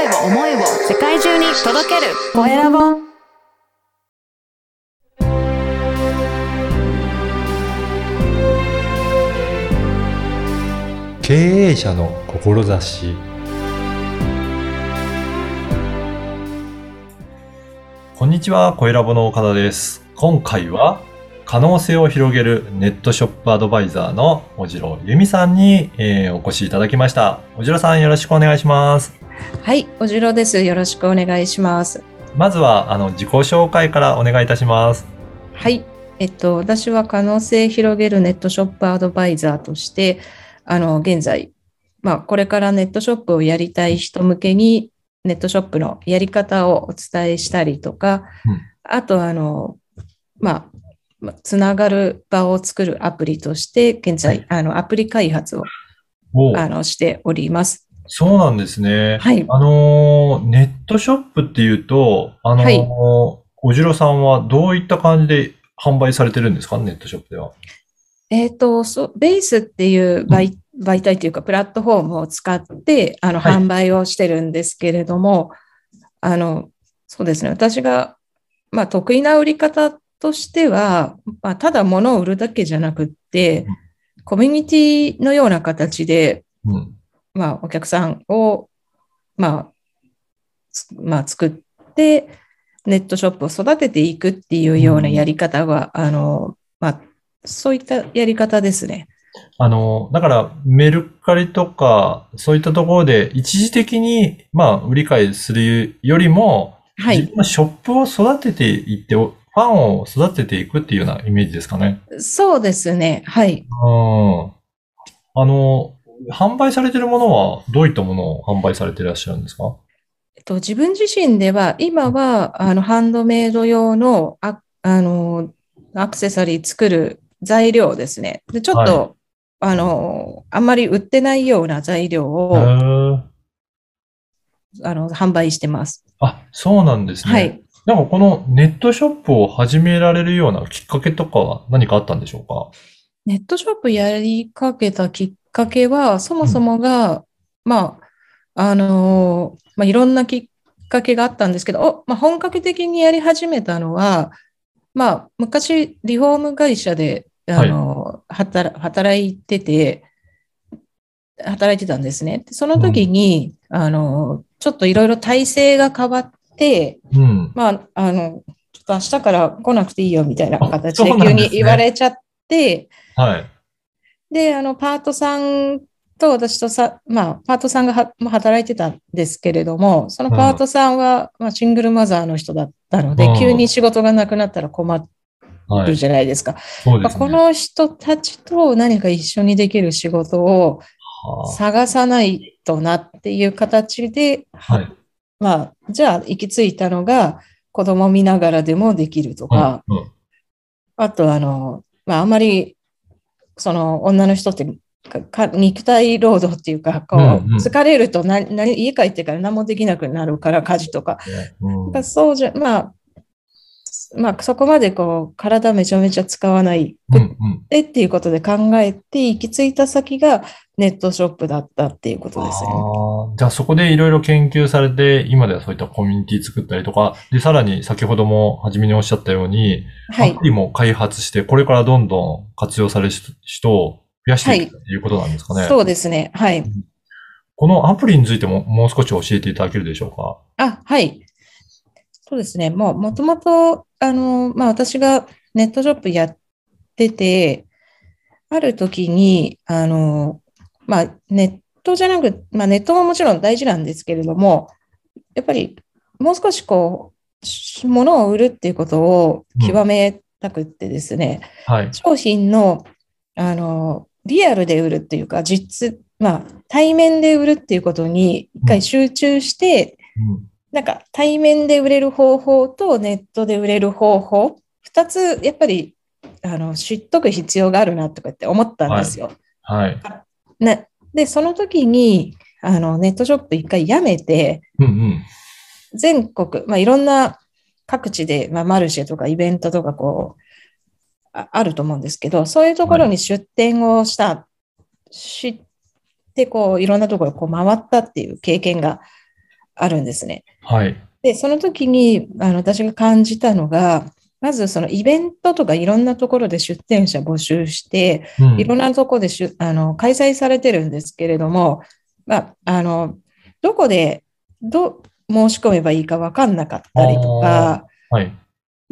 声を思いを世界中に届けるコエラボ経営者の志こんにちは、コエラボの岡田です。今回は可能性を広げるネットショップアドバイザーのおじろゆみさんに、えーお越しいただきました。おじろさんよろしくお願いします。はい、おじろです。よろしくお願いします。まずはあの自己紹介からお願いいたします。はい、えっと、私は可能性広げるネットショップアドバイザーとして、あの、現在、まあ、これからネットショップをやりたい人向けに、ネットショップのやり方をお伝えしたりとか、うんあと、あの、まあ、まあつながる場を作るアプリとして、現在、はいあの、アプリ開発を、おあの、しております。そうなんですね。はい。あのーネットショップっていうと、あのーはいおじろさんはどういった感じで販売されてるんですか？ネットショップでは。えっ、と、そう、ベースっていう媒,、媒体というか、プラットフォームを使って、あの、はい販売をしてるんですけれども、あの、そうですね、私が、まあ、得意な売り方としては、まあ、ただ物を売るだけじゃなくってうん、コミュニティのような形で、うん。まあ、お客さんを、まあ、つまあ、作って、ネットショップを育てていくっていうようなやり方は、あの、まあ、そういったやり方ですね。あの、だから、メルカリとか、そういったところで、一時的に、まあ、売り買いするよりも、はい。自分のショップを育てていって、ファンを育てていくっていうようなイメージですかね。そうですね。はい。うん。あの、販売されてるものは、どういったものを販売されていらっしゃるんですか？えっと、自分自身では、今は、あの、ハンドメイド用の、あ、あの、アクセサリー作る材料ですね。で、ちょっと、あの、あんまり売ってないような材料へを、ーあの、販売してます。あ、そうなんですね。はい。なんかこのネットショップを始められるようなきっかけとかは何かあったんでしょうか？ネットショップやりかけたきっかけは、そもそもが、まあ、あの、まあ、いろんなきっかけがあったんですけど、お、まあ、本格的にやり始めたのは、まあ、昔、リフォーム会社で、あの、働、働いてて、働いてたんですね。でその時に、あの、ちょっといろいろ体制が変わって、うん。まあ、あの、ちょっと明日から来なくていいよみたいなあ形で急に言われちゃって、はい。で、あの、パートさんと私とさ、まあ、パートさんが働いてたんですけれども、そのパートさんは、まあ、シングルマザーの人だったのでうん、急に仕事がなくなったら困はい。るじゃないですか。ま。この人たちと何か一緒にできる仕事をは探さないとなっていう形で、あはい。まあ、じゃあ行き着いたのが、子供見ながらでもできるとか、うんうんあと、あの、まあ、あんまり、その、女の人ってか、か肉体労働っていうか、こう、うんうん疲れるとな、な、家帰ってから何もできなくなるから、家事とか。うんだからそうじゃ、まあ、まあ、そこまでこう、体めちゃめちゃ使わないうんうんでっていうことで考えて、行き着いた先がネットショップだったっていうことですね。あーじゃあそこでいろいろ研究されて、今ではそういったコミュニティ作ったりとか、で、さらに先ほども初めにおっしゃったように、はいアプ。リも開発して、これからどんどん活用される人を増やしていくということなんですかね。そうですね。はい。このアプリについてももう少し教えていただけるでしょうか？あ、はい。そうですね。もう、もともと、あの、まあ、私がネットショップやってて、ある時に、あの、まあ、ネットじゃなく、まあ、ネットももちろん大事なんですけれども、やっぱり、もう少しこうし、物を売るっていうことを極めたくってですね、はい。商品の、あの、リアルで売るっていうか、実、まあ、対面で売るっていうことに一回集中して、うんなんか対面で売れる方法とネットで売れる方法、二つやっぱりあの知っとく必要があるなとかって思ったんですよ。はい。ね、で、その時にあのネットショップ一回やめて、うんうん。全国、まあ、いろんな各地で、まあ、マルシェとかイベントとかこうああると思うんですけど、そういうところに出店をした、知ってこういろんなところをこう回ったっていう経験があるんですね。はい。で、その時にあの私が感じたのが、まずそのイベントとかいろんなところで出展者募集して、うんいろんなところでしゅあの開催されてるんですけれども、まあ、あのどこでどう申し込めばいいか分かんなかったりとか、はい。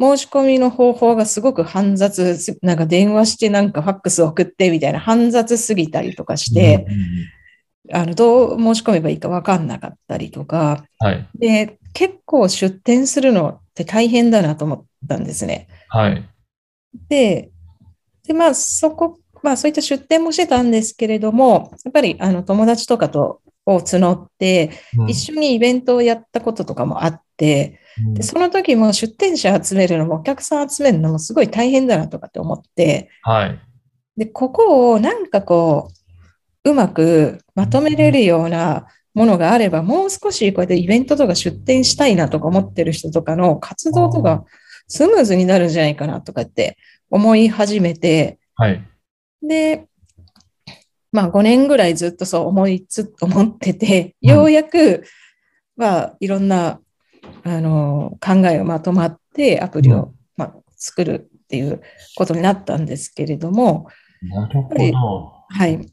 申し込みの方法がすごく煩雑す、なんか電話してなんかファックス送ってみたいな煩雑すぎたりとかして、うんあのどう申し込めばいいか分かんなかったりとか、はい。で、結構出店するのって大変だなと思ったんですね。はい。で、で、まあ、そこ、まあ、そういった出店もしてたんですけれども、やっぱり、あの、友達とかと、を募って、うん一緒にイベントをやったこととかもあって、うんで、その時も出店者集めるのも、お客さん集めるのもすごい大変だなとかって思って、はい。で、ここをなんかこう、うまくまとめれるようなものがあれば、もう少しこうやってイベントとか出店したいなとか思ってる人とかの活動とかスムーズになるんじゃないかなとかって思い始めて、はい。で、まあ5年ぐらいずっとそう思いつ、思ってて、うんようやく、まあいろんな、あの、考えがまとまってアプリうを、まあ、作るっていうことになったんですけれども、なるほりど。はい。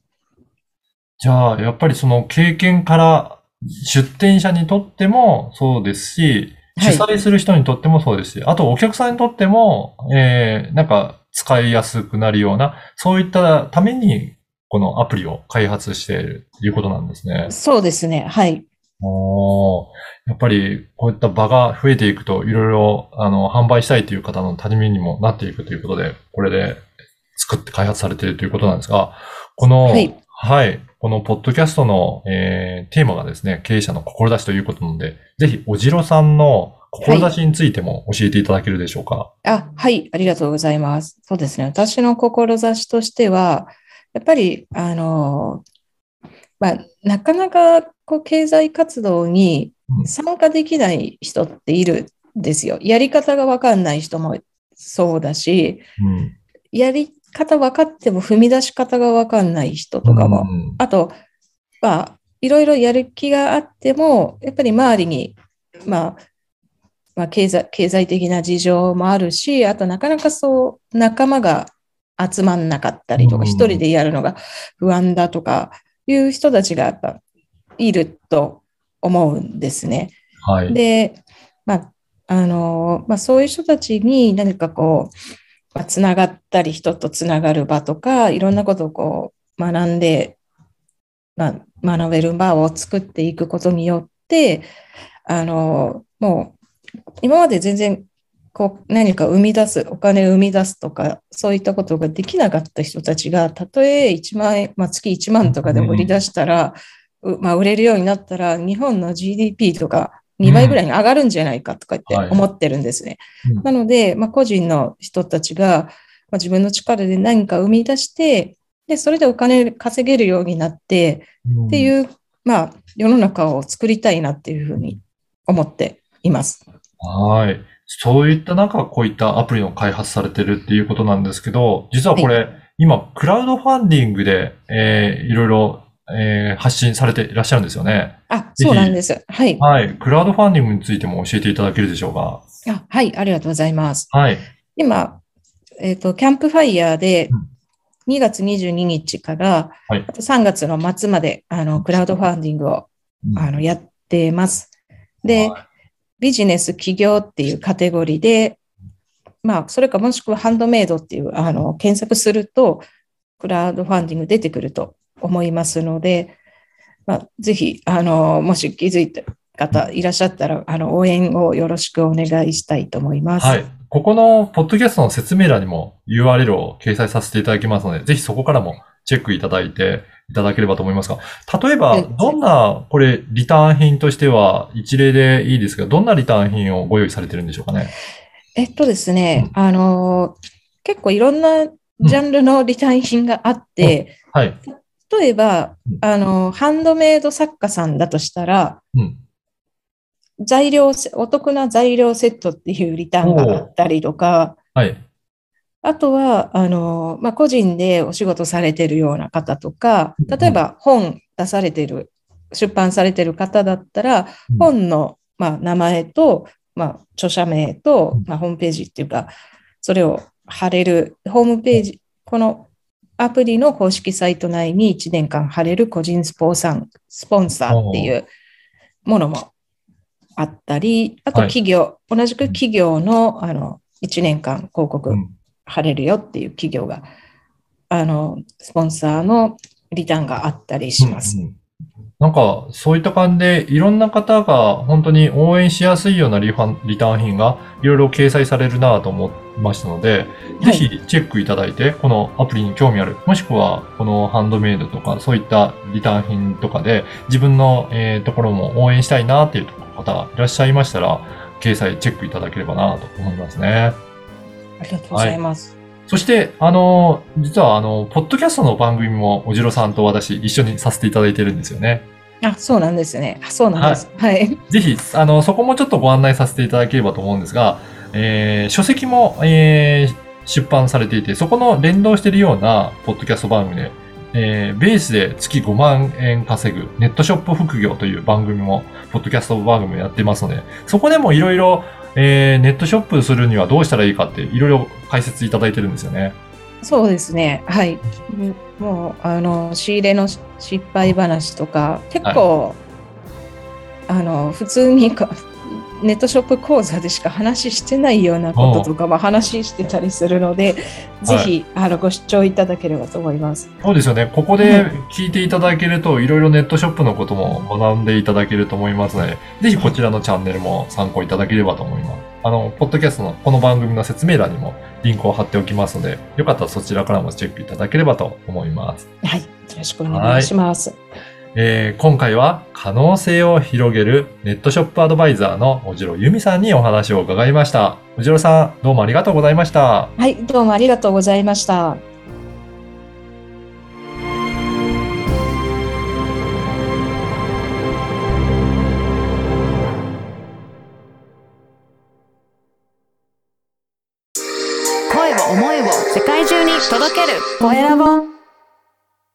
じゃあ、やっぱりその経験から出店者にとってもそうですし、はい主催する人にとってもそうですし、あとお客さんにとっても、えー、なんか使いやすくなるような、そういったためにこのアプリを開発しているということなんですね。そうですね。はい。おーやっぱりこういった場が増えていくと、いろいろあの販売したいという方のためにもなっていくということで、これで作って開発されているということなんですが、この、はいはい。このポッドキャストの、えーテーマがですね、経営者の志ということなので、ぜひ、おじろさんの志についても教えていただけるでしょうか。あ、はい。ありがとうございます。そうですね。私の志としては、やっぱり、あの、まあ、なかなかこう経済活動にうん参加できない人っているんですよ。やり方がわかんない人もそうだし、うん。やり方分かっても踏み出し方がわかんない人とかもうんあと、まあ、いろいろやる気があっても、やっぱり周りに、まあ、まあ、経済、経済的な事情もあるし、あとなかなかそう、仲間が集まんなかったりとか、うん一人でやるのが不安だとかいう人たちがやっぱいると思うんですね。はい。で、まあ、あの、まあ、そういう人たちに何かこう、まあ、つながったり、人とつながる場とか、いろんなことをこう、学んで、まあ、学べる場を作っていくことによって、あの、もう、今まで全然、こう、何か生み出す、お金を生み出すとか、そういったことができなかった人たちが、たとえ1万円、まあ、月1万とかでも売り出したら、うまあ、売れるようになったら、日本の GDP とか2倍ぐらいに上がるんじゃないかとかってはい思ってるんですね。うんなので、まあ、個人の人たちが、まあ、自分の力で何か生み出して、で、それでお金稼げるようになって、ってういう、まあ、世の中を作りたいなっていうふうに思っています。ん。はい。そういった中、こういったアプリの開発されてるっていうことなんですけど、実はこれ、今、クラウドファンディングで、えー、いろいろ、えー、発信されていらっしゃるんですよね。あ、そうなんです。はい。はい。クラウドファンディングについても教えていただけるでしょうか？あはい、ありがとうございます。はい。今、えっ、と、キャンプファイヤーで2月22日から、はいあと3月の末まで、あの、クラウドファンディングを、うんあの、やってます。で、はいビジネス、企業っていうカテゴリーで、まあ、それかもしくはハンドメイドっていう、あの、検索すると、クラウドファンディング出てくると思いますので、まあ、ぜひ、あの、もし気づいた方いらっしゃったら、あの、応援をよろしくお願いしたいと思います。はい。ここのポッドキャストの説明欄にも URL を掲載させていただきますので、ぜひそこからもチェックいただいていただければと思いますが、例えばはい、どんな、これ、リターン品としては、一例でいいですが、どんなリターン品をご用意されてるんでしょうかね？えっとですね、あの、結構いろんなジャンルのリターン品があって、はい。例えばうん、あの、ハンドメイド作家さんだとしたら、うん。材料せ、お得な材料セットっていうリターンがあったりとか、はい。あとは、あの、まあ、個人でお仕事されてるような方とか、例えば本出されてる出版されてる方だったら、うん本の、まあ、名前と、まあ、著者名と、まあ、ホームページっていうか、それを貼れる、ホームページ、このアプリの公式サイト内に1年間貼れる個人スポンサースポンサーっていうものもあったり、あとはい。企業、同じく企業のあの1年間広告うん。貼れるよっていう企業が、あの、スポンサーのリターンがあったりします。うんうんなんか、そういった感じで、いろんな方が本当に応援しやすいようなリファンリターン品がいろいろ掲載されるなと思いましたので、ぜひチェックいただいて、このアプリに興味ある、もしくはこのハンドメイドとか、そういったリターン品とかで、自分の、えーところも応援したいなっていう方がいらっしゃいましたら、掲載チェックいただければなと思いますね。ありがとうございます。そして、あの、実はあの、ポッドキャストの番組もおじろさんと私一緒にさせていただいてるんですよね。あ、そうなんですね。あそうなんです。はい。ぜひ、あの、そこもちょっとご案内させていただければと思うんですが、えー書籍も、えー出版されていて、そこの連動しているようなポッドキャスト番組で、えーベースで月5万円稼ぐネットショップ副業という番組も、ポッドキャスト番組をやってますので、そこでもいろいろ、えーネットショップするにはどうしたらいいかっていろいろ解説いただいてるんですよね。そうですね。はい。うんもう、あの、仕入れの失敗話とか、結構、あの、普通にかネットショップ講座でしか話してないようなこととかも話してたりするので、ぜひ、あの、ご視聴いただければと思います。そうですよね。ここで聞いていただけると、いろいろネットショップのことも学んでいただけると思いますので、ぜひこちらのチャンネルも参考いただければと思います。あの、ポッドキャストのこの番組の説明欄にもリンクを貼っておきますので、よかったらそちらからもチェックいただければと思います。はい。よろしくお願いします。えー今回は可能性を広げるネットショップアドバイザーのおじろゆみさんにお話を伺いました。おじろさん、どうもありがとうございました。はい。どうもありがとうございました。声を思いを世界中に届けるコエラボ